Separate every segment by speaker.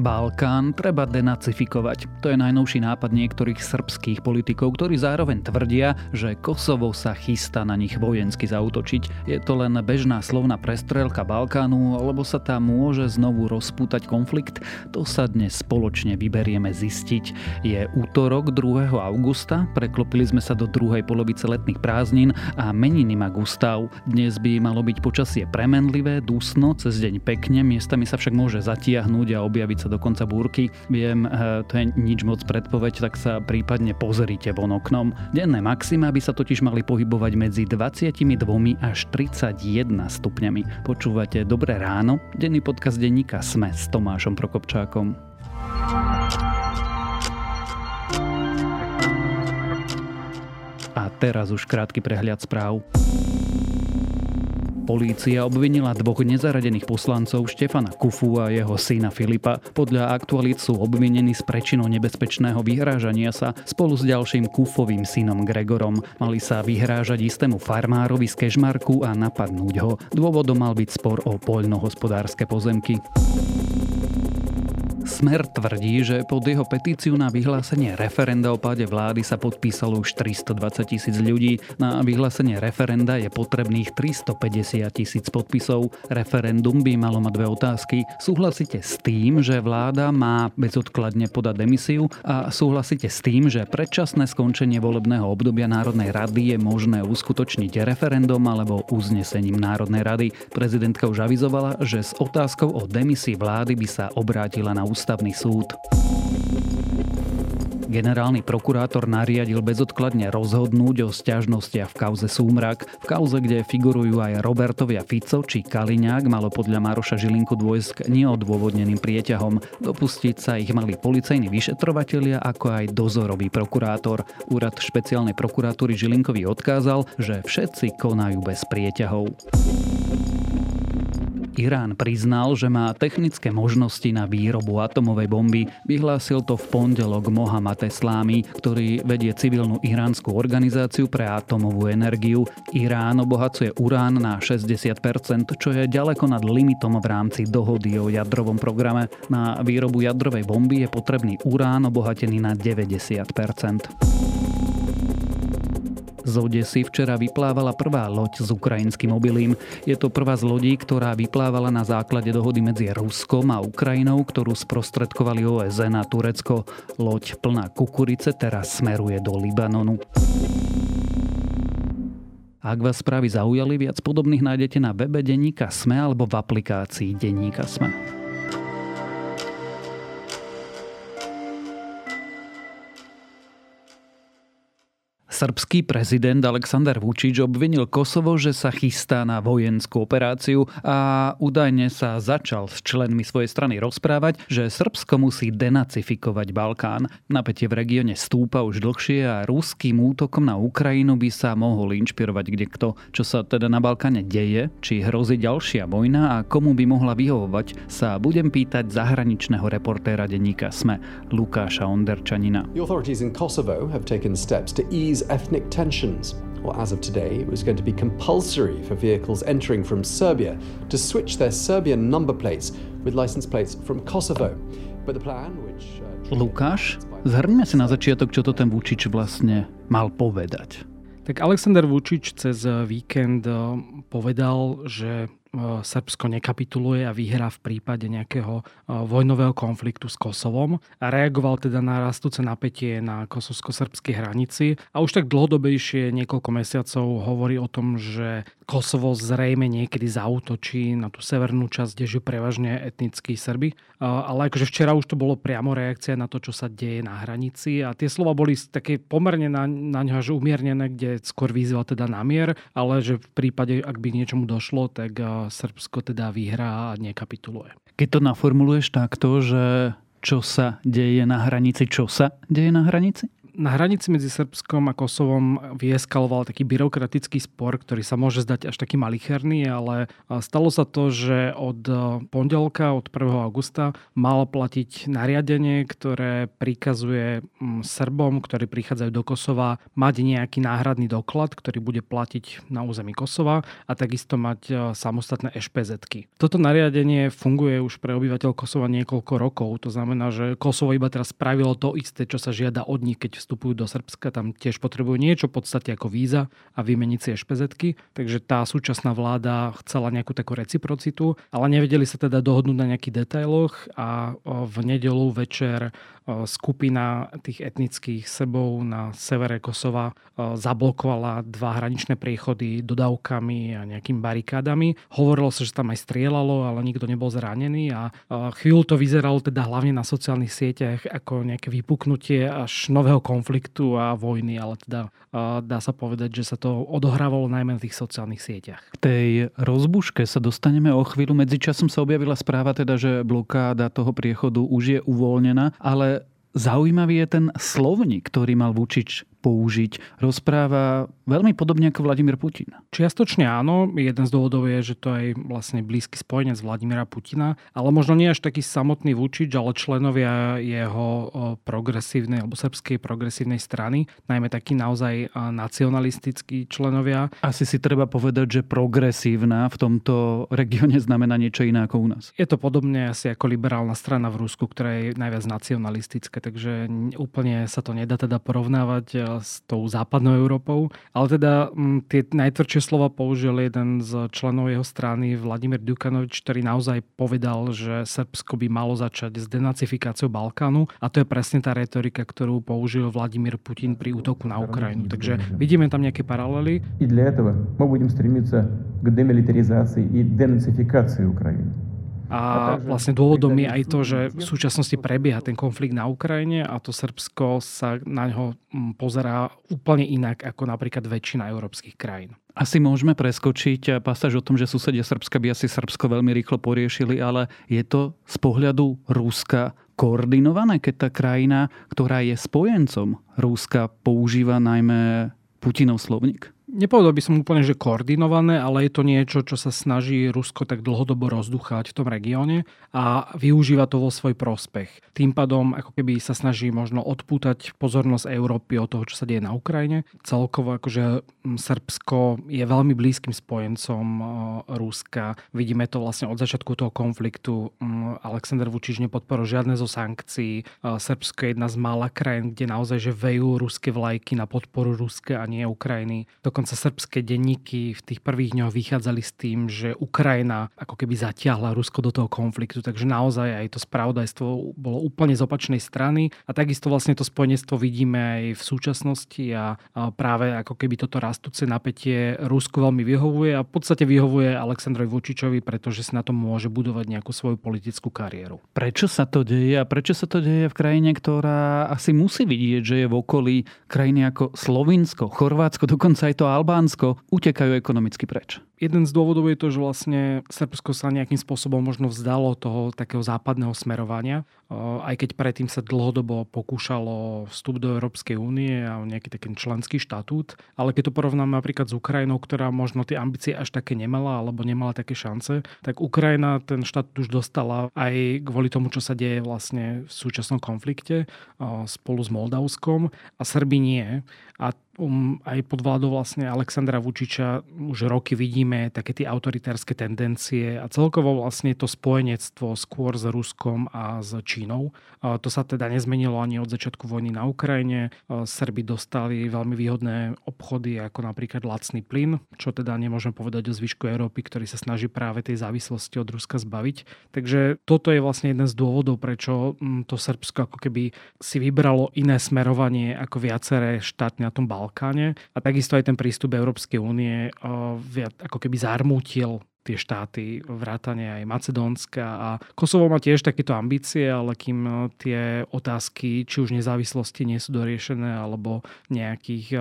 Speaker 1: Balkán treba denacifikovať. To je najnovší nápad niektorých srbských politikov, ktorí zároveň tvrdia, že Kosovo sa chystá na nich vojensky zautočiť. Je to len bežná slovná prestrelka Balkánu, alebo sa tam môže znovu rozpútať konflikt? To sa dnes spoločne vyberieme zistiť. Je útorok 2. augusta, preklopili sme sa do druhej polovice letných prázdnin a meniny má Gustav. Dnes by malo byť počasie premenlivé, dusno, cez deň pekne, miestami sa však môže zatiahnuť a objaviť sa dokonca búrky. Viem, eh, to je nič moc predpoveď, tak sa prípadne pozrite von oknom. Denné maxima by sa totiž mali pohybovať medzi 22 až 31 stupňami. Počúvate Dobré ráno, denný podcast denníka Sme s Tomášom Prokopčákom. A teraz už krátky prehľad správ. Polícia obvinila dvoch nezaradených poslancov Štefana Kufu a jeho syna Filipa. Podľa aktualít sú obvinení z prečinou nebezpečného vyhrážania sa spolu s ďalším Kufovým synom Gregorom. Mali sa vyhrážať istému farmárovi z Kežmarku a napadnúť ho. Dôvodom mal byť spor o poľnohospodárske pozemky. Smer tvrdí, že pod jeho petíciu na vyhlásenie referenda o páde vlády sa podpísalo už 320 tisíc ľudí. Na vyhlásenie referenda je potrebných 350 tisíc podpisov. Referendum by malo mať dve otázky. Súhlasíte s tým, že vláda má bezodkladne podať demisiu a súhlasíte s tým, že predčasné skončenie volebného obdobia Národnej rady je možné uskutočniť referendum alebo uznesením Národnej rady. Prezidentka už avizovala, že s otázkou o demisii vlády by sa obrátila na ústavný súd. Generálny prokurátor nariadil bezodkladne rozhodnúť o stiažnostiach v kauze Súmrak. V kauze, kde figurujú aj Robertovia Fico či Kaliňák, malo podľa Maroša Žilinku dôjsť k neodôvodneným prieťahom. Dopustiť sa ich mali policajní vyšetrovatelia ako aj dozorový prokurátor. Úrad špeciálnej prokuratúry Žilinkovi odkázal, že všetci konajú bez prieťahov. Irán priznal, že má technické možnosti na výrobu atomovej bomby. Vyhlásil to v pondelok Mohamed Eslámy, ktorý vedie civilnú iránsku organizáciu pre atomovú energiu. Irán obohacuje urán na 60%, čo je ďaleko nad limitom v rámci dohody o jadrovom programe. Na výrobu jadrovej bomby je potrebný urán obohatený na 90%. Z Odesy včera vyplávala prvá loď s ukrajinským obilím. Je to prvá z lodí, ktorá vyplávala na základe dohody medzi Ruskom a Ukrajinou, ktorú sprostredkovali OSN a Turecko. Loď plná kukurice teraz smeruje do Libanonu. Ak vás správy zaujali, viac podobných nájdete na webe Denníka Sme alebo v aplikácii Denníka Sme. Srbský prezident Aleksandar Vučić obvinil Kosovo, že sa chystá na vojenskú operáciu a údajne sa začal s členmi svojej strany rozprávať, že Srbsko musí denacifikovať Balkán. Napätie v regióne stúpa už dlhšie a ruským útokom na Ukrajinu by sa mohol inšpirovať kto. Čo sa teda na Balkáne deje, či hrozí ďalšia vojna a komu by mohla vyhovovať, sa budem pýtať zahraničného reportéra denníka SME Lukáša Onderčanina.
Speaker 2: The authorities in Kosovo have taken steps to ease ethnic tensions. Or as of today, it was going to be compulsory for vehicles entering from Serbia to switch their Serbian number plates with license plates from Kosovo. But the plan, which...
Speaker 1: Uh, Lukáš, zhrňme si na začiatok, čo to ten Vučič vlastne mal povedať.
Speaker 3: Tak Alexander Vučič cez víkend uh, povedal, že Srbsko nekapituluje a vyhrá v prípade nejakého e, vojnového konfliktu s Kosovom. A reagoval teda na rastúce napätie na kosovsko-srbskej hranici. A už tak dlhodobejšie niekoľko mesiacov hovorí o tom, že Kosovo zrejme niekedy zautočí na tú severnú časť, kde žijú prevažne etnickí Srby. Ale akože včera už to bolo priamo reakcia na to, čo sa deje na hranici a tie slova boli také pomerne na, na ňo až umiernené, kde skôr vyzval teda na mier, ale že v prípade, ak by niečomu došlo, tak Srbsko teda vyhrá a nekapituluje.
Speaker 1: Keď to naformuluješ takto, že čo sa deje na hranici, čo sa deje na hranici?
Speaker 3: Na hranici medzi Srbskom a Kosovom vyeskaloval taký byrokratický spor, ktorý sa môže zdať až taký malicherný, ale stalo sa to, že od pondelka, od 1. augusta malo platiť nariadenie, ktoré prikazuje Srbom, ktorí prichádzajú do Kosova, mať nejaký náhradný doklad, ktorý bude platiť na území Kosova a takisto mať samostatné ešpezetky. Toto nariadenie funguje už pre obyvateľ Kosova niekoľko rokov. To znamená, že Kosovo iba teraz spravilo to isté, čo sa žiada od nich, keď vstupujú do Srbska. Tam tiež potrebujú niečo v podstate ako víza a vymeniť si ešpezetky. Takže tá súčasná vláda chcela nejakú takú reciprocitu, ale nevedeli sa teda dohodnúť na nejakých detailoch a v nedelu večer skupina tých etnických Srbov na severe Kosova zablokovala dva hraničné priechody dodávkami a nejakými barikádami. Hovorilo sa, že tam aj strieľalo, ale nikto nebol zranený a chvíľu to vyzeralo teda hlavne na sociálnych sieťach ako nejaké vypuknutie až nového konfliktu a vojny, ale teda dá sa povedať, že sa to odohrávalo najmä na tých sociálnych sieťach.
Speaker 1: V tej rozbuške sa dostaneme o chvíľu. Medzičasom sa objavila správa teda, že blokáda toho priechodu už je uvoľnená, ale Zaujímavý je ten slovník, ktorý mal Vučič použiť, rozpráva veľmi podobne ako Vladimír Putin.
Speaker 3: Čiastočne áno. Jeden z dôvodov je, že to je vlastne blízky spojenec Vladimíra Putina, ale možno nie až taký samotný Vučič, ale členovia jeho progresívnej alebo srbskej progresívnej strany, najmä takí naozaj nacionalistickí členovia.
Speaker 1: Asi si treba povedať, že progresívna v tomto regióne znamená niečo iné ako u nás.
Speaker 3: Je to podobne asi ako liberálna strana v Rusku, ktorá je najviac nacionalistická, takže úplne sa to nedá teda porovnávať s tou západnou Európou. Ale teda m, tie najtvrdšie slova použil jeden z členov jeho strany, Vladimír Dukanovič, ktorý naozaj povedal, že Srbsko by malo začať s denacifikáciou Balkánu a to je presne tá retorika, ktorú použil Vladimír Putin pri útoku na Ukrajinu. Takže vidíme tam nejaké paralely.
Speaker 4: I для этого мы будем стремиться к демилитаризации и денацификации Украины.
Speaker 3: A vlastne dôvodom je aj to, že v súčasnosti prebieha ten konflikt na Ukrajine a to Srbsko sa na ňo mm, pozerá úplne inak ako napríklad väčšina európskych krajín.
Speaker 1: Asi môžeme preskočiť pasáž o tom, že susedia Srbska by asi Srbsko veľmi rýchlo poriešili, ale je to z pohľadu Ruska koordinované, keď tá krajina, ktorá je spojencom Rúska, používa najmä Putinov slovník?
Speaker 3: Nepovedal by som úplne, že koordinované, ale je to niečo, čo sa snaží Rusko tak dlhodobo rozduchať v tom regióne a využíva to vo svoj prospech. Tým pádom ako keby sa snaží možno odpútať pozornosť Európy od toho, čo sa deje na Ukrajine. Celkovo akože Srbsko je veľmi blízkym spojencom Ruska. Vidíme to vlastne od začiatku toho konfliktu. Aleksandr Vučič nepodporil žiadne zo sankcií. Srbsko je jedna z mála krajín, kde naozaj že vejú ruské vlajky na podporu Ruska a nie Ukrajiny. Dokonca dokonca srbské denníky v tých prvých dňoch vychádzali s tým, že Ukrajina ako keby zatiahla Rusko do toho konfliktu, takže naozaj aj to spravodajstvo bolo úplne z opačnej strany. A takisto vlastne to spojenectvo vidíme aj v súčasnosti a práve ako keby toto rastúce napätie Rusku veľmi vyhovuje. A v podstate vyhovuje Aleksandrovi Vučičovi, pretože si na tom môže budovať nejakú svoju politickú kariéru.
Speaker 1: Prečo sa to deje a prečo sa to deje v krajine, ktorá asi musí vidieť, že je v okolí krajiny ako Slovinsko, Chorvátsko, dokonca aj to Albánsko utekajú ekonomicky preč.
Speaker 3: Jeden z dôvodov je to, že vlastne Srbsko sa nejakým spôsobom možno vzdalo toho takého západného smerovania, aj keď predtým sa dlhodobo pokúšalo vstup do Európskej únie a nejaký taký členský štatút. Ale keď to porovnáme napríklad s Ukrajinou, ktorá možno tie ambície až také nemala alebo nemala také šance, tak Ukrajina ten štát už dostala aj kvôli tomu, čo sa deje vlastne v súčasnom konflikte spolu s Moldavskom a Srbi nie. A um, aj pod vládou vlastne Alexandra Vučiča už roky vidíme také tie autoritárske tendencie a celkovo vlastne to spojenectvo skôr s Ruskom a s Čínou. To sa teda nezmenilo ani od začiatku vojny na Ukrajine. Srby dostali veľmi výhodné obchody ako napríklad lacný plyn, čo teda nemôžem povedať o zvyšku Európy, ktorý sa snaží práve tej závislosti od Ruska zbaviť. Takže toto je vlastne jeden z dôvodov, prečo mm, to Srbsko ako keby si vybralo iné smerovanie ako viaceré štáty na tom Balkáne a takisto aj ten prístup Európskej únie viac keby zarmútil tie štáty, vrátane aj Macedónska a Kosovo má tiež takéto ambície, ale kým e, tie otázky, či už nezávislosti nie sú doriešené, alebo nejakých e,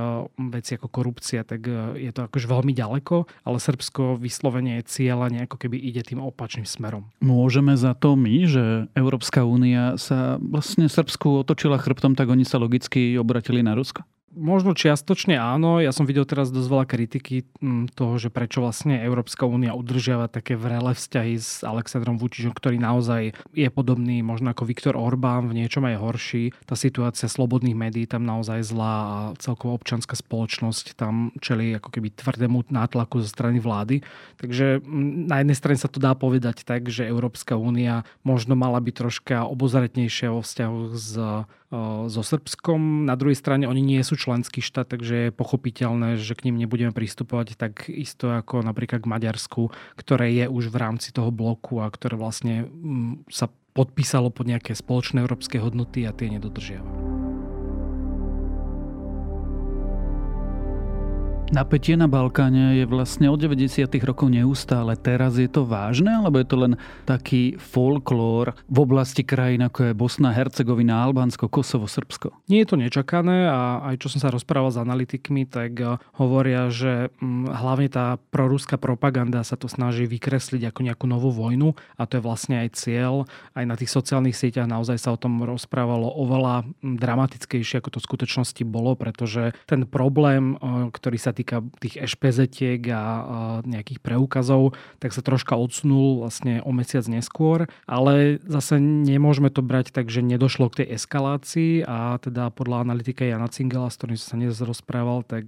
Speaker 3: vecí ako korupcia, tak e, je to akože veľmi ďaleko, ale Srbsko vyslovene je cieľa nejako keby ide tým opačným smerom.
Speaker 1: Môžeme za to my, že Európska únia sa vlastne Srbsku otočila chrbtom, tak oni sa logicky obratili na Rusko?
Speaker 3: Možno čiastočne áno. Ja som videl teraz dosť veľa kritiky mm, toho, že prečo vlastne Európska únia udržiava také vrele vzťahy s Alexandrom Vučičom, ktorý naozaj je podobný možno ako Viktor Orbán, v niečom aj horší. Tá situácia slobodných médií tam naozaj zlá a celková občanská spoločnosť tam čeli ako keby tvrdému nátlaku zo strany vlády. Takže mm, na jednej strane sa to dá povedať tak, že Európska únia možno mala byť troška obozretnejšia vo vzťahu s so Srbskom. Na druhej strane oni nie sú členský štát, takže je pochopiteľné, že k ním nebudeme pristupovať tak isto ako napríklad k Maďarsku, ktoré je už v rámci toho bloku a ktoré vlastne mm, sa podpísalo pod nejaké spoločné európske hodnoty a tie nedodržiava.
Speaker 1: Napätie na Balkáne je vlastne od 90. rokov neustále. Teraz je to vážne, alebo je to len taký folklór v oblasti krajín ako je Bosna, Hercegovina, Albánsko, Kosovo, Srbsko?
Speaker 3: Nie je to nečakané a aj čo som sa rozprával s analytikmi, tak eh, hovoria, že hm, hlavne tá proruská propaganda sa to snaží vykresliť ako nejakú novú vojnu a to je vlastne aj cieľ. Aj na tých sociálnych sieťach naozaj sa o tom rozprávalo oveľa hm, dramatickejšie, ako to v skutočnosti bolo, pretože ten problém, eh, ktorý sa týka tých ešpezetiek a nejakých preukazov, tak sa troška odsunul vlastne o mesiac neskôr, ale zase nemôžeme to brať tak, že nedošlo k tej eskalácii a teda podľa analytika Jana Cingela, s ktorým som sa dnes tak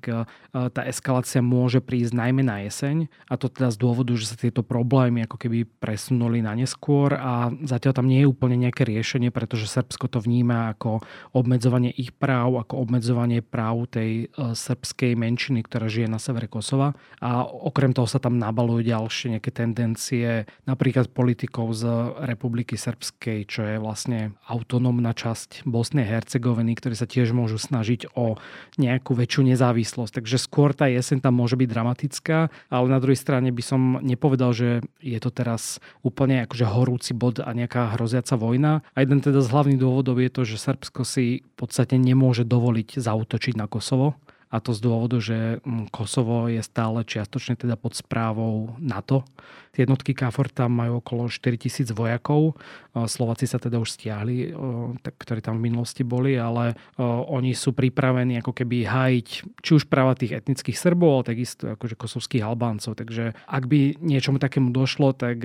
Speaker 3: tá eskalácia môže prísť najmä na jeseň a to teda z dôvodu, že sa tieto problémy ako keby presunuli na neskôr a zatiaľ tam nie je úplne nejaké riešenie, pretože Srbsko to vníma ako obmedzovanie ich práv, ako obmedzovanie práv tej e, srbskej menšiny, ktorá ktorá žije na severe Kosova. A okrem toho sa tam nabalujú ďalšie nejaké tendencie, napríklad politikov z Republiky Srbskej, čo je vlastne autonómna časť Bosnej Hercegoviny, ktorí sa tiež môžu snažiť o nejakú väčšiu nezávislosť. Takže skôr tá jeseň tam môže byť dramatická, ale na druhej strane by som nepovedal, že je to teraz úplne akože horúci bod a nejaká hroziaca vojna. A jeden teda z hlavných dôvodov je to, že Srbsko si v podstate nemôže dovoliť zautočiť na Kosovo a to z dôvodu, že mm, Kosovo je stále čiastočne teda pod správou NATO. Jednotky KFOR tam majú okolo 4000 vojakov. Slováci sa teda už stiahli, ktorí tam v minulosti boli, ale oni sú pripravení ako keby hájiť či už práva tých etnických Srbov, ale takisto akože kosovských Albáncov. Takže ak by niečomu takému došlo, tak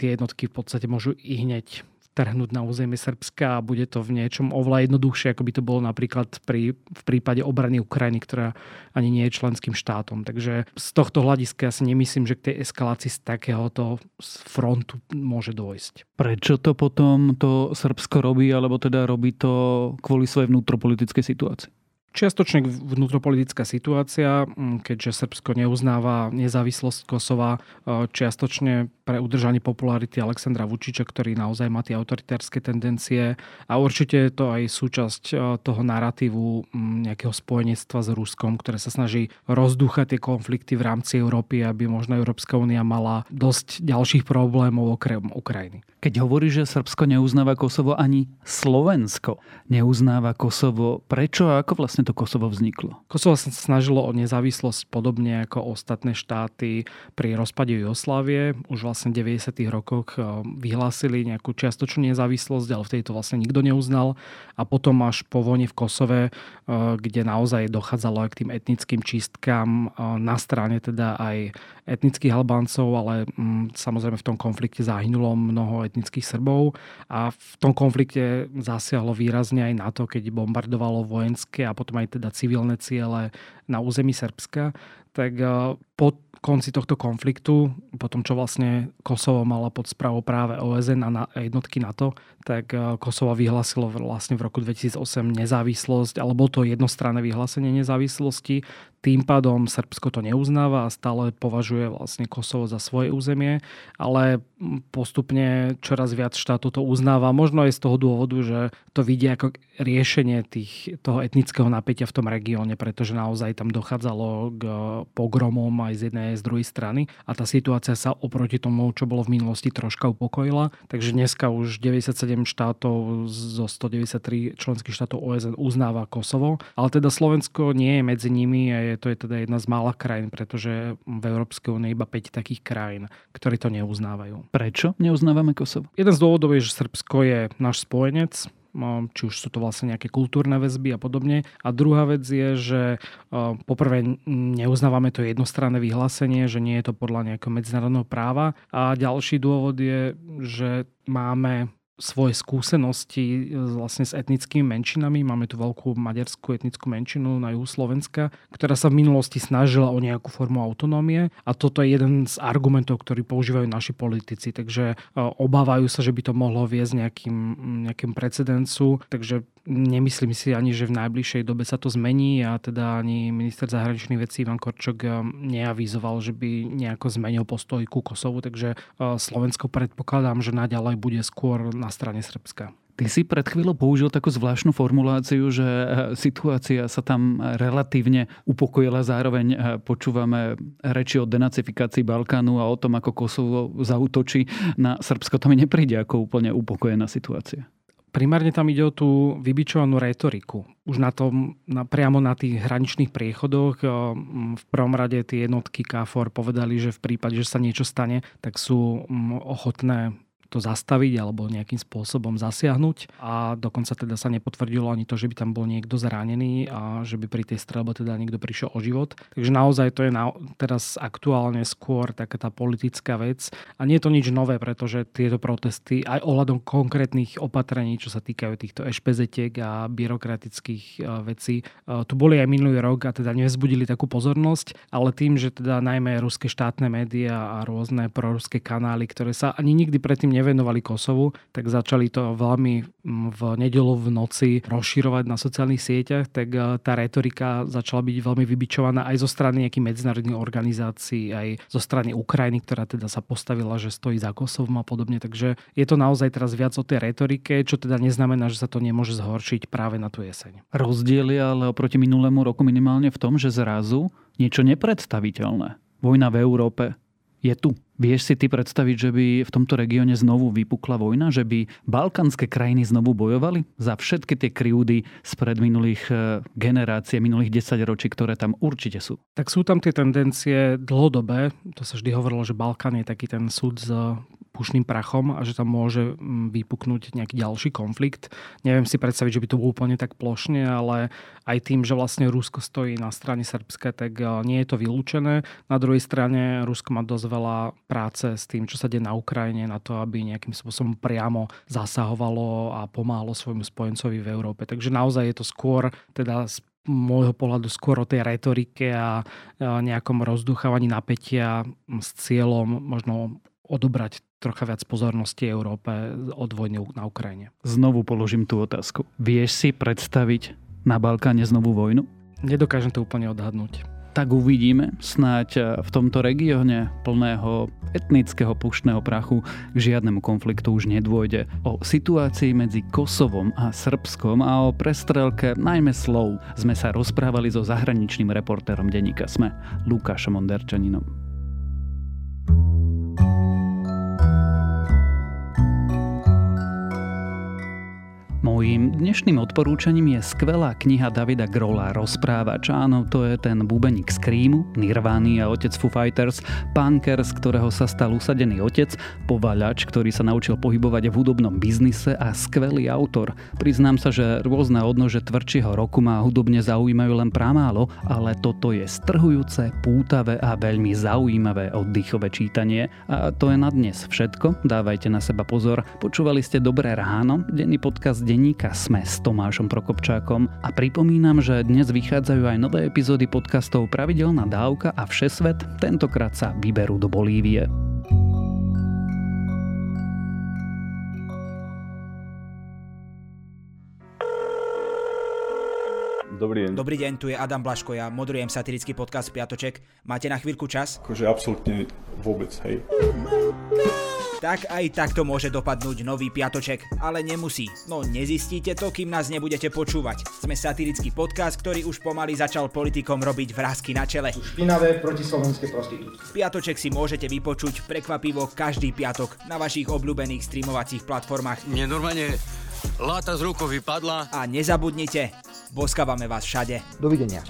Speaker 3: tie jednotky v podstate môžu i hneď vtrhnúť na územie Srbska a bude to v niečom oveľa jednoduchšie, ako by to bolo napríklad pri, v prípade obrany Ukrajiny, ktorá ani nie je členským štátom. Takže z tohto hľadiska ja si nemyslím, že k tej eskalácii z takéhoto frontu môže dôjsť.
Speaker 1: Prečo to potom to Srbsko robí, alebo teda robí to kvôli svojej vnútropolitickej situácii?
Speaker 3: Čiastočne vnútropolitická situácia, keďže Srbsko neuznáva nezávislosť Kosova, čiastočne pre udržanie popularity Alexandra Vučiča, ktorý naozaj má tie autoritárske tendencie a určite je to aj súčasť toho narratívu nejakého spojenectva s Ruskom, ktoré sa snaží rozdúchať tie konflikty v rámci Európy, aby možno Európska únia mala dosť ďalších problémov okrem Ukrajiny.
Speaker 1: Keď hovorí, že Srbsko neuznáva Kosovo, ani Slovensko neuznáva Kosovo, prečo a ako vlastne to Kosovo vzniklo?
Speaker 3: Kosovo sa snažilo o nezávislosť podobne ako ostatné štáty pri rozpade Jugoslávie. Už vlastne v 90. rokoch eh, vyhlásili nejakú čiastočnú nezávislosť, ale vtedy to vlastne nikto neuznal. A potom až po vojne v Kosove, eh, kde naozaj dochádzalo aj k tým etnickým čistkám eh, na strane teda aj etnických Albáncov, ale mm, samozrejme v tom konflikte zahynulo mnoho etnických Srbov a v tom konflikte zasiahlo výrazne aj NATO, keď bombardovalo vojenské a potom aj teda civilné ciele na území Srbska. Tak eh, po konci tohto konfliktu, po tom, čo vlastne Kosovo mala pod správou práve OSN a jednotky NATO, tak eh, Kosovo vyhlásilo vlastne v roku 2008 nezávislosť, alebo to jednostranné vyhlásenie nezávislosti tým pádom Srbsko to neuznáva a stále považuje vlastne Kosovo za svoje územie, ale postupne čoraz viac štátov to uznáva. Možno aj z toho dôvodu, že to vidia ako riešenie tých, toho etnického napätia v tom regióne, pretože naozaj tam dochádzalo k pogromom aj z jednej aj z druhej strany a tá situácia sa oproti tomu, čo bolo v minulosti, troška upokojila. Takže dneska už 97 štátov zo 193 členských štátov OSN uznáva Kosovo, ale teda Slovensko nie je medzi nimi a je to je teda jedna z mála krajín, pretože v Európskej únii iba 5 takých krajín, ktorí to neuznávajú.
Speaker 1: Prečo neuznávame Kosovo?
Speaker 3: Jeden z dôvodov je, že Srbsko je náš spojenec, či už sú to vlastne nejaké kultúrne väzby a podobne. A druhá vec je, že poprvé neuznávame to jednostranné vyhlásenie, že nie je to podľa nejakého medzinárodného práva. A ďalší dôvod je, že máme svoje skúsenosti e, vlastne s etnickými menšinami. Máme tu veľkú maďarskú etnickú menšinu na juhu Slovenska, ktorá sa v minulosti snažila o nejakú formu autonómie a toto je jeden z argumentov, ktorý používajú naši politici. Takže e, obávajú sa, že by to mohlo viesť nejakým, nejakým precedencu. Takže Nemyslím si ani, že v najbližšej dobe sa to zmení a teda ani minister zahraničných vecí Ivan Korčok eh, neavizoval, že by nejako zmenil postoj ku Kosovu, takže eh, Slovensko predpokladám, že naďalej bude skôr na strane Srbska.
Speaker 1: Ty si pred chvíľou použil takú zvláštnu formuláciu, že eh, situácia sa tam relatívne upokojila. Zároveň počúvame reči o denacifikácii Balkánu a o tom, ako Kosovo zautočí na Srbsko. To mi nepríde ako úplne upokojená situácia.
Speaker 3: Primárne tam ide o tú vybičovanú retoriku. Už na tom, na, priamo na tých hraničných priechodoch v prvom rade tie jednotky KFOR povedali, že v prípade, že sa niečo stane, tak sú ochotné to zastaviť alebo nejakým spôsobom zasiahnuť a dokonca teda sa nepotvrdilo ani to, že by tam bol niekto zranený a že by pri tej strelbe teda niekto prišiel o život. Takže naozaj to je na, teraz aktuálne skôr taká tá politická vec a nie je to nič nové, pretože tieto protesty aj ohľadom konkrétnych opatrení, čo sa týkajú týchto ešpezetiek a byrokratických e, vecí, e, tu boli aj minulý rok a teda nevzbudili takú pozornosť, ale tým, že teda najmä ruské štátne médiá a rôzne proruské kanály, ktoré sa ani nikdy predtým nevenovali Kosovu, tak začali to veľmi mm, v nedelu v noci rozširovať na sociálnych sieťach, tak e, tá retorika začala byť veľmi vybičovaná aj zo strany nejakých medzinárodných organizácií, aj zo strany Ukrajiny, ktorá teda sa postavila, že stojí za Kosovom a podobne. Takže je to naozaj teraz viac o tej retorike, čo teda neznamená, že sa to nemôže zhoršiť práve na tú jeseň.
Speaker 1: Rozdiel je ale oproti minulému roku minimálne v tom, že zrazu niečo nepredstaviteľné. Vojna v Európe je tu. Vieš si ty predstaviť, že by v tomto regióne znovu vypukla vojna? Že by balkánske krajiny znovu bojovali za všetky tie krivdy spred minulých eh, generácií, minulých 10 ročí, ktoré tam určite sú?
Speaker 3: Tak sú tam tie tendencie dlhodobé. To sa vždy hovorilo, že Balkán je taký ten súd s pušným prachom a že tam môže mm, vypuknúť nejaký ďalší konflikt. Neviem si predstaviť, že by to bolo úplne tak plošne, ale aj tým, že vlastne Rusko stojí na strane Srbska, tak eh, nie je to vylúčené. Na druhej strane Rusko má dosť veľa práce s tým, čo sa deje na Ukrajine, na to, aby nejakým spôsobom priamo zasahovalo a pomáhalo svojmu spojencovi v Európe. Takže naozaj je to skôr teda môjho pohľadu skôr o tej retorike a nejakom rozduchávaní napätia s cieľom možno odobrať trocha viac pozornosti Európe od vojny na Ukrajine.
Speaker 1: Znovu položím tú otázku. Vieš si predstaviť na Balkáne znovu vojnu?
Speaker 3: Nedokážem to úplne odhadnúť
Speaker 1: tak uvidíme. Snáď eh, v tomto regióne plného etnického puštného prachu k žiadnemu konfliktu už nedôjde. O situácii medzi Kosovom a Srbskom a o prestrelke najmä slov sme sa rozprávali so zahraničným reportérom denníka SME, Lukášom Onderčaninom. Mojím dnešným odporúčaním je skvelá kniha Davida Grola Rozprávač. Áno, to je ten bubeník Krímu, Nirvány a otec Foo Fighters, punker, z ktorého sa stal usadený otec, povalač, ktorý sa naučil pohybovať v hudobnom biznise a skvelý autor. Priznám sa, že rôzne odnože tvrdšieho roku ma hudobne zaujímajú len pramálo, ale toto je strhujúce, pútavé a veľmi zaujímavé oddychové čítanie. A to je na dnes všetko. Dávajte na seba pozor. Počúvali ste Dobré ráno, denný podcast denníka Sme s Tomášom Prokopčákom a pripomínam, že dnes vychádzajú aj nové epizódy podcastov Pravidelná dávka a Všesvet, tentokrát sa vyberú do Bolívie.
Speaker 5: Dobrý deň.
Speaker 6: Dobrý deň, tu je Adam Blaško, ja moderujem satirický podcast Piatoček. Máte na chvíľku čas?
Speaker 5: Akože absolútne vôbec, hej.
Speaker 6: Tak aj takto môže dopadnúť nový piatoček, ale nemusí. No nezistíte to, kým nás nebudete počúvať. Sme satirický podcast, ktorý už pomaly začal politikom robiť vrázky na čele.
Speaker 5: Špinavé protislovenské prostitútky.
Speaker 6: Piatoček si môžete vypočuť prekvapivo každý piatok na vašich obľúbených streamovacích platformách.
Speaker 7: Mne normálne láta z rukou vypadla.
Speaker 6: A nezabudnite, boskávame vás všade.
Speaker 5: Dovidenia.